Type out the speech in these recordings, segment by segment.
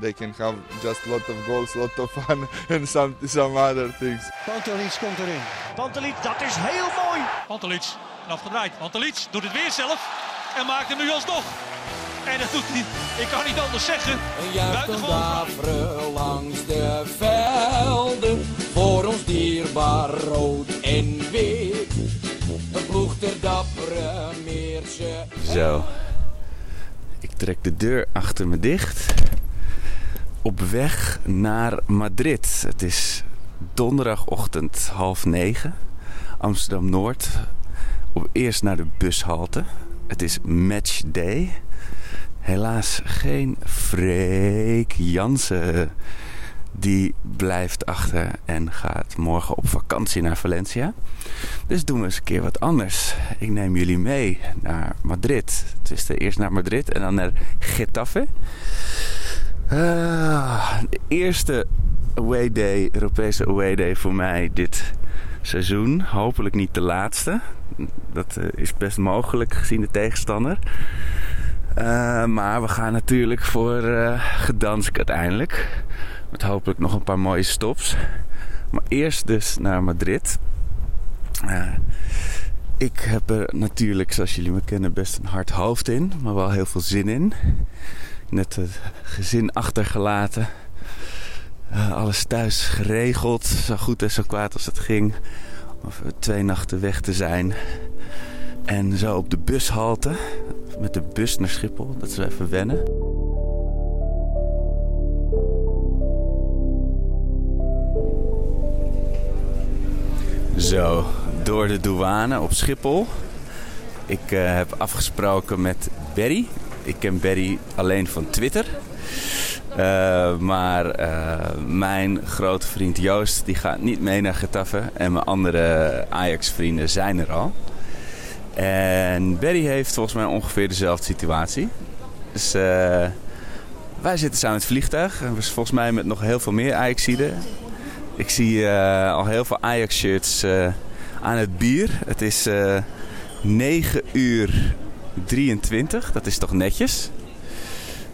They can have just a lot of goals, a lot of fun, and some some other things. Pantelic komt erin. Pantelic, dat is heel mooi. Pantelic, afgedraaid. Pantelic doet het weer zelf en maakt hem nu alsnog. En dat doet hij, ik kan niet anders zeggen. Buitengewoon. langs de velden, voor ons dierbaar rood en wit. Een ploeg ter dappere meertje. Zo. Ik trek de deur achter me dicht. Op weg naar Madrid. Het is donderdagochtend half negen. Amsterdam Noord. Op eerst naar de bushalte. Het is matchday. Helaas geen Freek Jansen. Die blijft achter en gaat morgen op vakantie naar Valencia. Dus doen we eens een keer wat anders. Ik neem jullie mee naar Madrid. Het is eerst naar Madrid en dan naar Getafe. Ah, de eerste away day, Europese away day voor mij dit seizoen. Hopelijk niet de laatste. Dat eh, is best mogelijk gezien de tegenstander. Eh, maar we gaan natuurlijk voor eh Gdansk uiteindelijk. Met hopelijk nog een paar mooie stops. Maar eerst dus naar Madrid. Ik heb er natuurlijk, zoals jullie me kennen, best een hard hoofd in. Maar wel heel veel zin in. Net het gezin achtergelaten. Eh, alles thuis geregeld. Zo goed en zo kwaad als het ging. Of twee nachten weg te zijn. En zo op de bushalte. Met de bus naar Schiphol. Dat is even wennen. Zo, door de douane op Schiphol. Ik eh, heb afgesproken met Berry. Ik ken Berry alleen van Twitter. Eh, maar eh, mijn grote vriend Joost die gaat niet mee naar Getafe. En mijn andere Ajax-vrienden zijn er al. En Berry heeft volgens mij ongeveer dezelfde situatie. Dus eh, wij zitten samen het vliegtuig. En volgens mij met nog heel veel meer Ajaxiden. Ik zie al heel veel Ajax-shirts aan het bier. Het is eh 9 uur 23. Dat is toch netjes?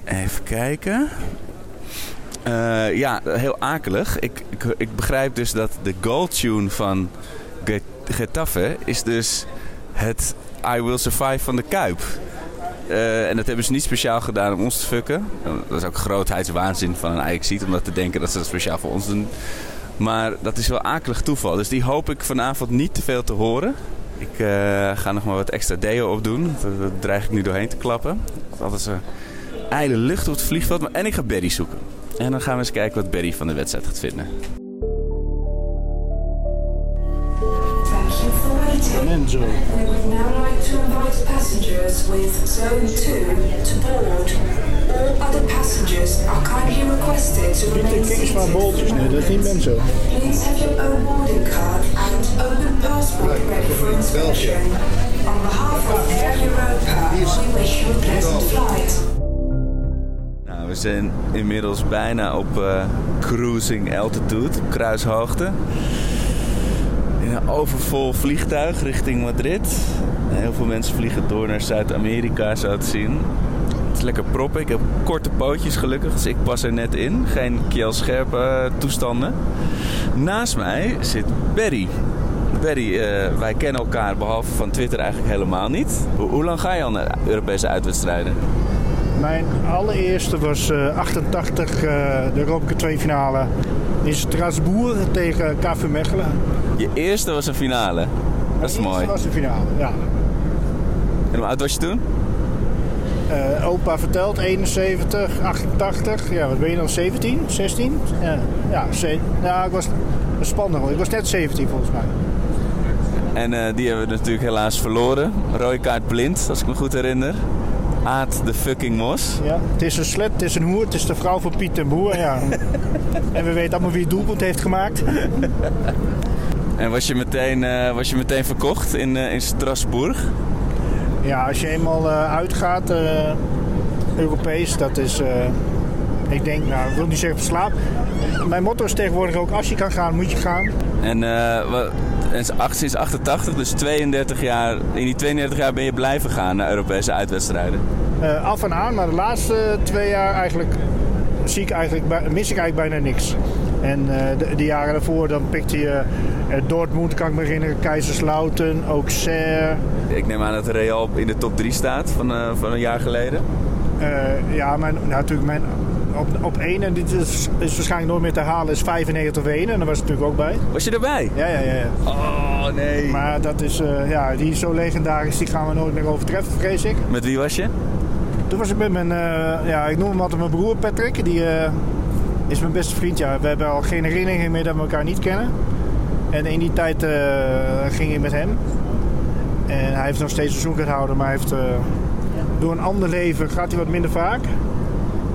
Even kijken. Eh, ja, heel akelig. Ik, ik, ik begrijp dus dat de goal tune van Get- Getafe is dus het I Will Survive van de Kuip. Eh, en dat hebben ze niet speciaal gedaan om ons te fucken. Dat is ook grootheidswaanzin van een ajax om dat te denken dat ze dat speciaal voor ons doen. Maar dat is wel akelig toeval. Dus die hoop ik vanavond niet te veel te horen. Ik eh, ga nog maar wat extra deo opdoen. Dat, dat dreig ik nu doorheen te klappen. Altijd zo ijle lucht op het vliegveld. Maar, en ik ga Berry zoeken. En dan gaan we eens kijken wat Berry van de wedstrijd gaat vinden. Menzo. We would now like to invite passengers with Zone 2 to board. All other passengers are kindly requested to remain maar seated. bolletjes. Nee, dat is niet Menzo. Please have your own boarding card and open passport ready for inspection. On behalf of Air Europa, we wish you a pleasant flight. Nou, we zijn inmiddels bijna op eh, cruising altitude, op kruishoogte. In een overvol vliegtuig richting Madrid. Heel veel mensen vliegen door naar Zuid-Amerika, zo te zien. Het is lekker proppen. Ik heb korte pootjes gelukkig, dus ik pas er net in. Geen kielscherpe eh, toestanden. Naast mij zit Berry. Berry, eh, wij kennen elkaar behalve van Twitter eigenlijk helemaal niet. Hoe, hoe lang ga je al naar Europese uitwedstrijden? Mijn allereerste was eh, 88, eh, de Europa 2 finale in Strasbourg tegen KV Mechelen. Je eerste was een finale. Dat is mooi. eerste was de finale, ja. En hoe oud was je toen? Eh, opa vertelt 71, 88. Ja, wat ben je dan? 17, 16? Ja, ja, ik was spannend. hoor. Ik was net 17 volgens mij. En eh, die hebben we natuurlijk helaas verloren. Rode kaart blind, als ik me goed herinner. Aad de fucking Mos. Ja. Het is een slet, het is een hoer, het is de vrouw van Piet en Boer. Ja. en we weten allemaal wie het doelpunt heeft gemaakt. En was je meteen, eh, was je meteen verkocht in, in Strasbourg? Ja, als je eenmaal eh, uitgaat, eh, Europees, dat is. eh, ik denk, nou, ik wil niet zeggen verslaafd. Mijn motto is tegenwoordig ook: als je kan gaan, moet je gaan. En, sinds 88, dus 32 jaar, in die 32 jaar ben je blijven gaan naar Europese uitwedstrijden. Af en aan, maar de laatste twee jaar eigenlijk zie ik eigenlijk, mis ik eigenlijk bijna niks. En eh, de, de jaren daarvoor dan pikte je eh, Dortmund, kan ik me herinneren, Kaiserslautern, Auxerre. Ik neem aan dat Real in de top 3 staat van, eh, van een jaar geleden. Ja, mijn, nou, natuurlijk mijn op, op één, en dit is, is waarschijnlijk nooit meer te halen, is 95 Wenen. En daar was ik natuurlijk ook bij. Was je erbij? Ja, ja, ja. ja. Oh nee. Maar dat is, ja, die is zo legendarisch, die gaan we nooit meer overtreffen, vrees ik. Met wie was je? Toen was ik met mijn, ja, ik noem hem altijd mijn broer Patrick. Die is mijn beste vriend. Ja. We hebben al geen herinneringen meer dat we elkaar niet kennen. En in die tijd eh, ging ik met hem. En hij heeft nog steeds een seizoenkaarthouder, maar hij heeft, eh, door een ander leven gaat hij wat minder vaak.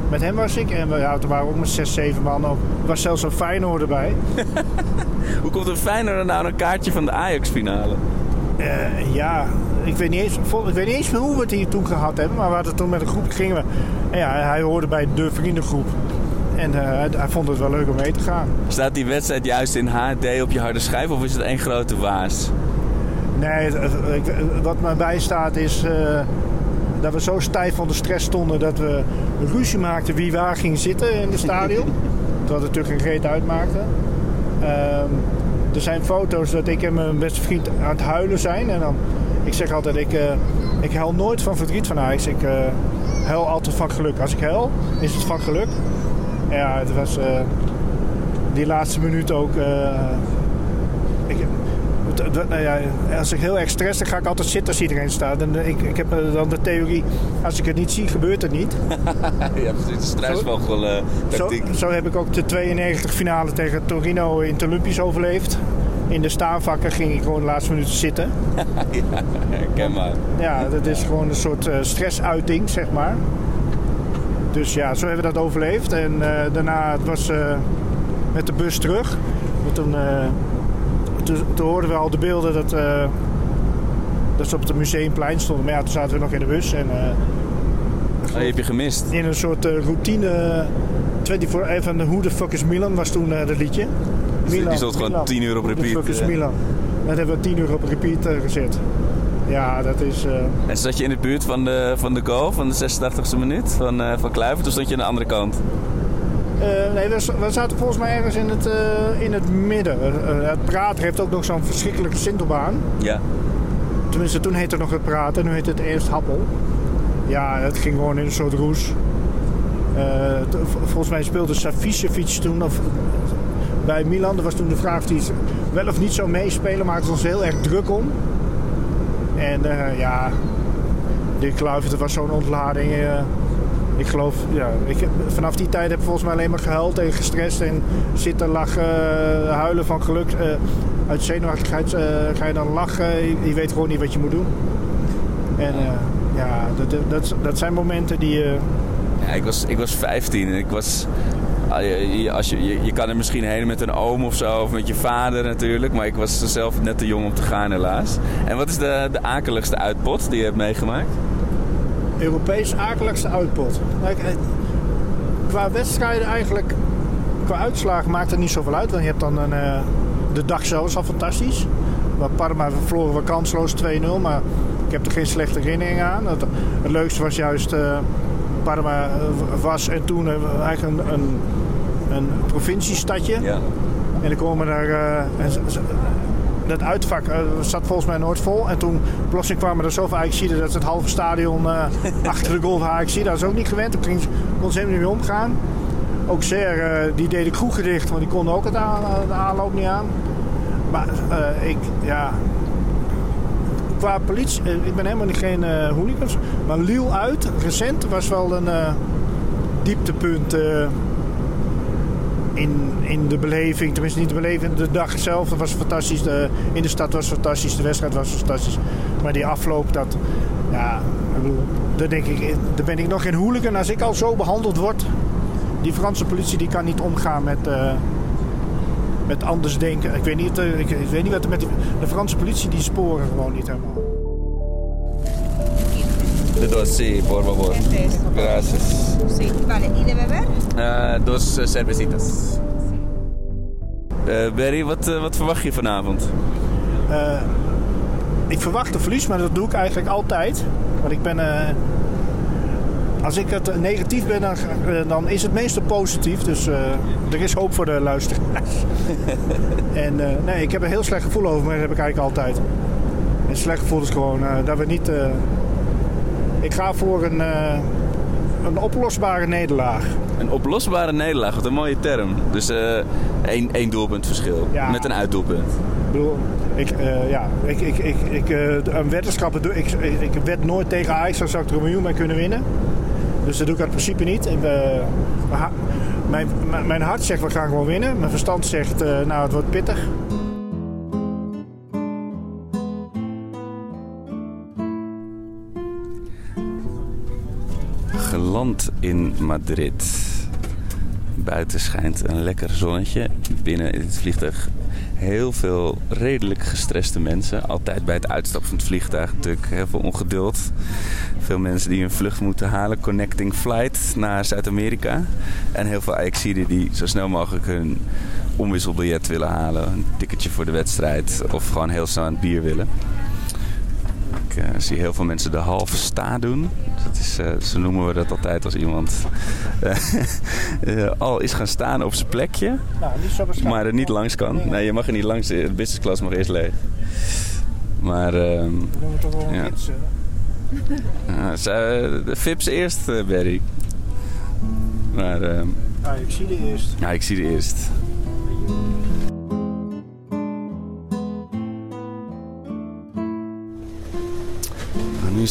Met hem was ik en we, ja, toen waren we ook met zes, zeven man. Ook. Er was zelfs een Feyenoord erbij. Hoe komt een Feyenoord nou een kaartje van de Ajax-finale? Eh, ja, ik weet, niet eens, ik weet niet eens meer hoe we het hier toen gehad hebben. Maar we hadden toen met een groep gingen we. En ja, hij hoorde bij de vriendengroep. En eh, hij, vond het wel leuk om mee te gaan. Staat die wedstrijd juist in HD op je harde schijf of is het één grote waas? Nee, wat mij bijstaat is eh, dat we zo stijf van de stress stonden dat we ruzie maakten wie waar ging zitten in het stadion. Terwijl het natuurlijk geen reet uitmaakte. Ehm, er zijn foto's dat ik en mijn beste vriend aan het huilen zijn. En dan, ik zeg altijd, ik, eh, ik huil nooit van verdriet van Ajax. Ik eh, huil altijd van geluk. Als ik huil, is het van geluk. Ja, het was eh, die laatste minuut ook... eh, ik, het- het- nou ja, als ik heel erg stress, dan ga ik altijd zitten als iedereen staat. En eh, ik, ik heb dan de theorie, als ik het niet zie, gebeurt het niet. ja, precies. De struisvogel Zo, tactiek. zo heb ik ook de 92 finale tegen Torino in het Olympisch overleefd. In de staanvakken ging ik gewoon de laatste minuten zitten. ja, herkenbaar. Ja, dat is gewoon een soort stressuiting, zeg maar. Dus ja, zo hebben we dat overleefd. En eh, daarna het was eh, met de bus terug. Want toen, eh, toen, toen hoorden we al de beelden dat, dat ze op het museumplein stonden. Maar ja, toen zaten we nog in de bus. En Oh, heb je gemist. in een soort routine 24 even de Who the fuck is Milan was toen dat liedje. die stond gewoon 10 uur op Who the repeat, fuck is. Milan. Dat hebben we 10 uur op repeat gezet. Ja, dat is... eh, En zat je in de buurt van de, van de goal, van de 86e minuut van, eh van Kluivert? Of stond je aan de andere kant? Eh, nee, we, we zaten volgens mij ergens in het, in het midden. Het prater heeft ook nog zo'n verschrikkelijke sintelbaan. Ja. Tenminste, toen heette het nog het praten, nu heet het eerst Happel. Ja, het ging gewoon in een soort roes. Volgens mij speelde Savicevic toen of, bij Milan. Er was toen de vraag of hij wel of niet zou meespelen, maar het was heel erg druk om. En eh, ja, Kluivert, het was zo'n ontlading. eh, ik geloof, ja, ik, vanaf die tijd heb ik volgens mij alleen maar gehuild en gestrest en zitten lachen, eh, huilen van geluk. uit zenuwachtigheid ga je dan lachen. Je, weet gewoon niet wat je moet doen. En ja, dat, dat- dat, dat zijn momenten die. Ja, ik was, ik was 15 en ik was... ah, Als je, je, kan er misschien heen met een oom of zo, of met je vader natuurlijk. Maar ik was zelf net te jong om te gaan helaas. En wat is de, de akeligste uitpot die je hebt meegemaakt? Europees akeligste uitpot. Eh, qua wedstrijden eigenlijk, qua uitslagen maakt het niet zoveel uit. Want je hebt dan een, eh, de dag zelf is al fantastisch. Waar Parma verloren we kansloos 2-0, maar ik heb er geen slechte herinneringen aan. Het, het leukste was juist eh, Parma eh, was en toen eh, eigenlijk een, een, een provinciestadje. Ja. En dan komen daar. eh, en dat uitvak zat volgens mij nooit vol. En toen plotseling kwamen er zoveel Ajaxiden dat het halve stadion achter de goal van Ajaxiden. Dat is ook niet gewend. Toen kon ze helemaal niet mee omgaan. Ook Ser, die deed de kroegen dicht, want die konden ook het aan, de aanloop niet aan. Maar ik, ja. Qua politie, eh, ik ben helemaal geen eh hooligans. Maar Lille uit, recent, was wel een eh, dieptepunt in, in de beleving. Tenminste, niet de beleving, de dag zelf was fantastisch. De, in de stad was fantastisch, de wedstrijd was fantastisch. Maar die afloop, dat, ja, ik bedoel, daar denk ik, daar ben ik nog geen hooligan als ik al zo behandeld word. Die Franse politie die kan niet omgaan met, met anders denken. Ik weet, niet, eh, ik, ik weet niet wat er met die, de Franse politie, die sporen gewoon niet helemaal. De dos, sí, por favor. Gracias. Sí, vale. ¿Y de beber? Eh, dos cervecitas. Eh, Barry, wat, eh, wat verwacht je vanavond? Ik verwacht een verlies, maar dat doe ik eigenlijk altijd. Want ik ben. Als ik het negatief ben, dan, eh, dan is het meestal positief. Dus eh, er is hoop voor de luisteraars. en eh, nee, ik heb een heel slecht gevoel over, maar dat heb ik eigenlijk altijd. En een slecht gevoel is gewoon dat we niet. ik ga voor een, een oplosbare nederlaag. Een oplosbare nederlaag, wat een mooie term. Dus één, één doelpunt verschil. Ja. Met een uitdoelpunt. Ik bedoel, ik, ja, ik, ik, ik, ik, een ik. Ik, ik wed nooit tegen Ajax, dan zou ik er een miljoen mee kunnen winnen. Dus dat doe ik uit principe niet. Mijn- mijn hart zegt we gaan gewoon winnen. Mijn verstand zegt eh, nou het wordt pittig. Geland in Madrid. Buiten schijnt een lekker zonnetje. Binnen in het vliegtuig heel veel redelijk gestreste mensen. Altijd bij het uitstappen van het vliegtuig natuurlijk heel veel ongeduld. Veel mensen die hun vlucht moeten halen. Connecting flight naar Zuid-Amerika. En heel veel Ajaxiden die zo snel mogelijk hun omwisselbiljet willen halen. Een ticketje voor de wedstrijd. Of gewoon heel snel aan het bier willen. Ik eh, zie heel veel mensen de halve sta doen. Dat is, eh, zo noemen we dat altijd als iemand eh, al is gaan staan op zijn plekje, Nou, niet maar er niet langs kan. Nee, je mag er niet langs. De business class mag eerst leeg. Maar ehm, we toch wel Ja. ze- de Fips eerst, Barry. Maar ehm, Ah, ik zie de eerst. ja, ik zie de eerst.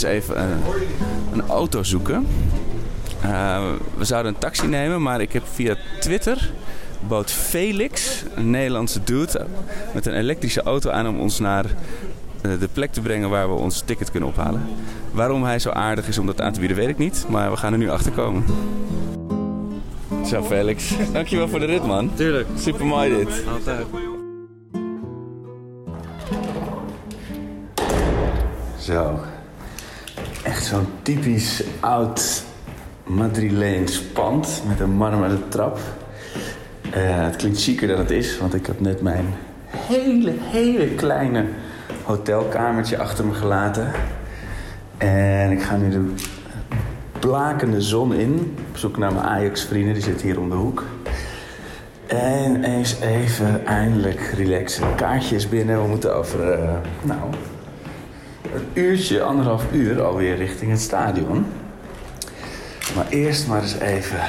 Eens even een, een auto zoeken. Eh, we zouden een taxi nemen, maar ik heb via Twitter bood Felix, een Nederlandse dude, met een elektrische auto aan om ons naar eh, de plek te brengen waar we ons ticket kunnen ophalen. Waarom hij zo aardig is om dat aan te bieden, weet ik niet, maar we gaan er nu achter komen. Zo Felix, dankjewel voor de rit man. Tuurlijk, Super mooi dit. altijd. Zo. Zo'n typisch oud Madrileens pand met een marmeren trap. Eh, het klinkt chiquer dan het is, want ik heb net mijn hele, hele kleine hotelkamertje achter me gelaten. En ik ga nu de blakende zon in. Op zoek naar mijn Ajax-vrienden, die zitten hier om de hoek. En eens even eindelijk relaxen. Kaartje is binnen. We moeten over, eh, nou, een uurtje, anderhalf uur alweer richting het stadion. Maar eerst maar eens even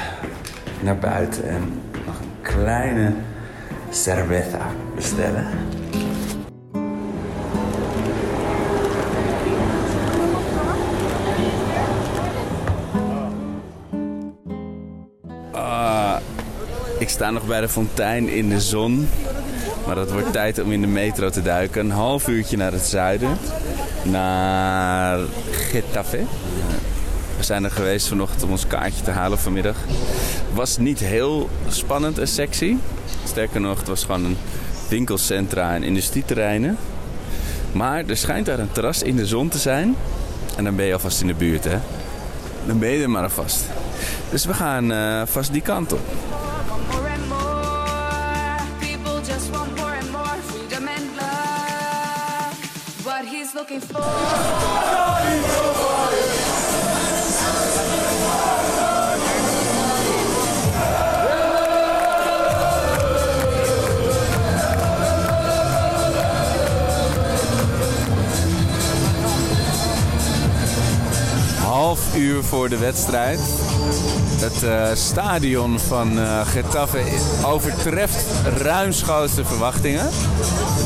naar buiten en nog een kleine cerveza bestellen. Ah, ik sta nog bij de fontein in de zon. Maar dat wordt tijd om in de metro te duiken. Een half uurtje naar het zuiden. Naar Getafe. We zijn er geweest vanochtend om ons kaartje te halen vanmiddag. Was niet heel spannend en sexy. Sterker nog, het was gewoon een winkelcentra en industrieterreinen. Maar er schijnt daar een terras in de zon te zijn. En dan ben je alvast in de buurt, hè. Dan ben je er maar alvast. Dus we gaan eh, vast die kant op. Half uur voor de wedstrijd. Het eh, stadion van eh, Getafe overtreft ruimschoots de verwachtingen.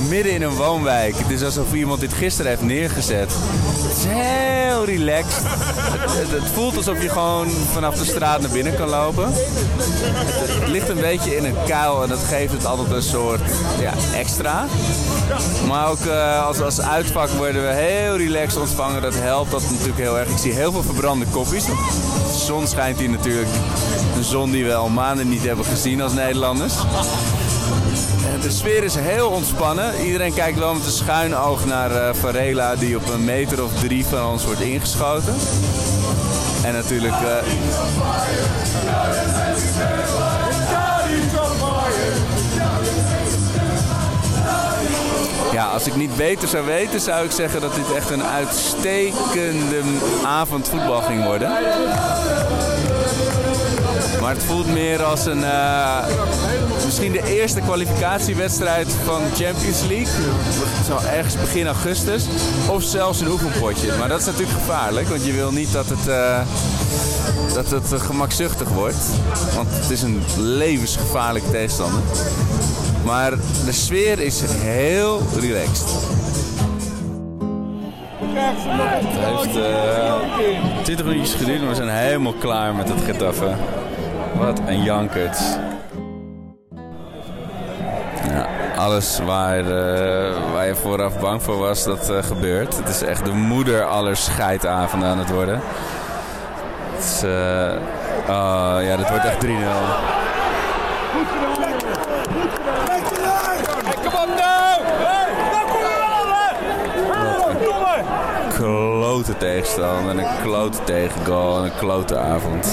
Midden in een woonwijk. Het is alsof iemand dit gisteren heeft neergezet. Het is heel relaxed. Het, voelt alsof je gewoon vanaf de straat naar binnen kan lopen. Het, ligt een beetje in een kuil en dat geeft het altijd een soort ja, extra. Maar ook eh, als, als uitvak worden we heel relaxed ontvangen. Dat helpt dat natuurlijk heel erg. Ik zie heel veel verbrande want De zon schijnt hier natuurlijk. Een zon die we al maanden niet hebben gezien als Nederlanders. Eh, De sfeer is heel ontspannen. Iedereen kijkt wel met een schuin oog naar eh, Varela die op een meter of drie van ons wordt ingeschoten. En natuurlijk eh, Ja, als ik niet beter zou weten, zou ik zeggen dat dit echt een uitstekende avond voetbal ging worden. Maar het voelt meer als een. eh, misschien de eerste kwalificatiewedstrijd van Champions League. Zo ergens begin augustus. Of zelfs een oefenpotje. Maar dat is natuurlijk gevaarlijk, want je wil niet dat het. eh, dat het gemakzuchtig wordt. Want het is een levensgevaarlijke tegenstander. Maar de sfeer is heel relaxed. Het heeft eh 20 minuutjes geduurd, maar we zijn helemaal klaar met het Getafe. Wat een jankert. Ja, alles waar, eh, waar je vooraf bang voor was, dat eh, gebeurt. Het is echt de moeder aller scheidavonden aan het worden. Het is, oh, ja, dit wordt echt 3-0. klote tegenstander en een klote tegengoal en een klote avond.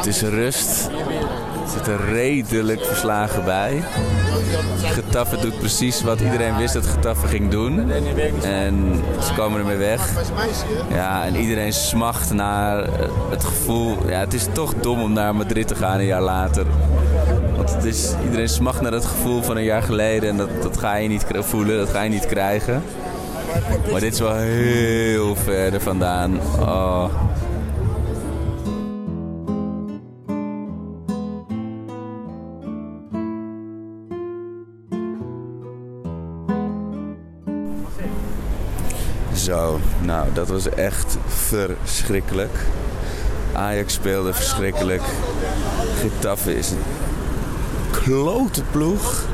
Het is rust. Zit er redelijk verslagen bij. Getafe doet precies wat iedereen wist dat Getafe ging doen. En ze komen ermee weg. Ja, en iedereen smacht naar het gevoel. Ja, het is toch dom om naar Madrid te gaan een jaar later. Want het is, iedereen smacht naar het gevoel van een jaar geleden. En dat, dat ga je niet voelen, dat ga je niet krijgen. Maar dit is wel heel ver er vandaan. Oh. Zo, nou dat was echt verschrikkelijk. Ajax speelde verschrikkelijk. Getafe is een klote ploeg.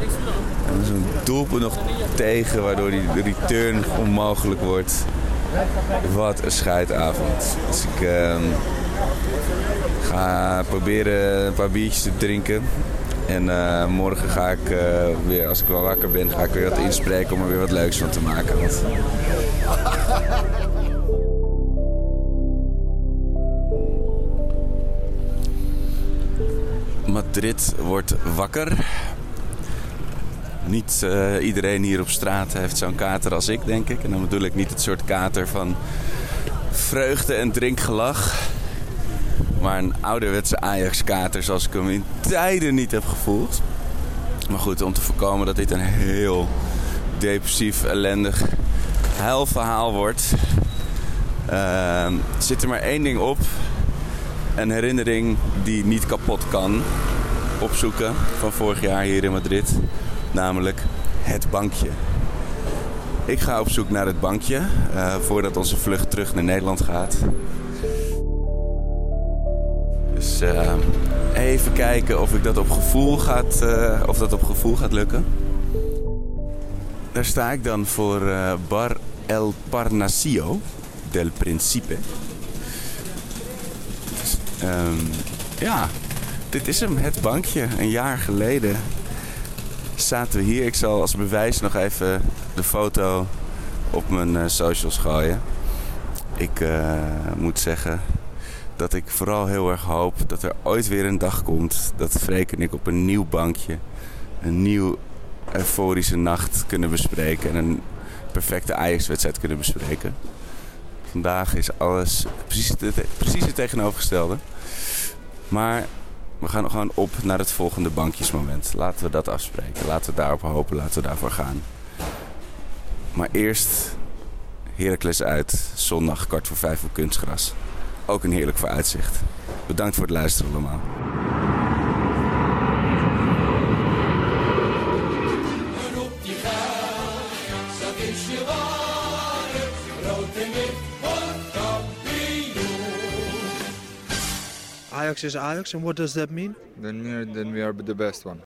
En zo'n doelpunt nog tegen, waardoor die return onmogelijk wordt. Wat een scheidavond. Dus ik ehm, ga proberen een paar biertjes te drinken. En eh, morgen ga ik eh, weer, als ik wel wakker ben, ga ik weer wat inspreken om er weer wat leuks van te maken. Madrid wordt wakker. Niet eh, iedereen hier op straat heeft zo'n kater als ik, denk ik. En dan bedoel ik niet het soort kater van vreugde en drinkgelach. Maar een ouderwetse Ajax-kater zoals ik hem in tijden niet heb gevoeld. Maar goed, om te voorkomen dat dit een heel depressief, ellendig huilverhaal wordt... eh, zit er maar één ding op. Een herinnering die niet kapot kan opzoeken van vorig jaar hier in Madrid. Namelijk het bankje. Ik ga op zoek naar het bankje eh, voordat onze vlucht terug naar Nederland gaat. Dus eh, even kijken of ik dat op gevoel gaat, eh, of dat op gevoel gaat lukken. Daar sta ik dan voor eh, Bar El Parnasio del Principe. Dus, ehm, ja, dit is hem, het bankje. Een jaar geleden zaten we hier. Ik zal als bewijs nog even de foto op mijn eh, socials gooien. Ik eh, moet zeggen dat ik vooral heel erg hoop dat er ooit weer een dag komt dat Freek en ik op een nieuw bankje een nieuw euforische nacht kunnen bespreken en een perfecte Ajax-wedstrijd kunnen bespreken. Vandaag is alles precies precies het tegenovergestelde. Maar We gaan gewoon op naar het volgende bankjesmoment. Laten we dat afspreken. Laten we daarop hopen. Laten we daarvoor gaan. Maar eerst Heracles uit. Zondag kwart voor vijf op kunstgras. Ook een heerlijk vooruitzicht. Bedankt voor het luisteren allemaal. Ajax is Ajax, and what does that mean? Then then we are the best one.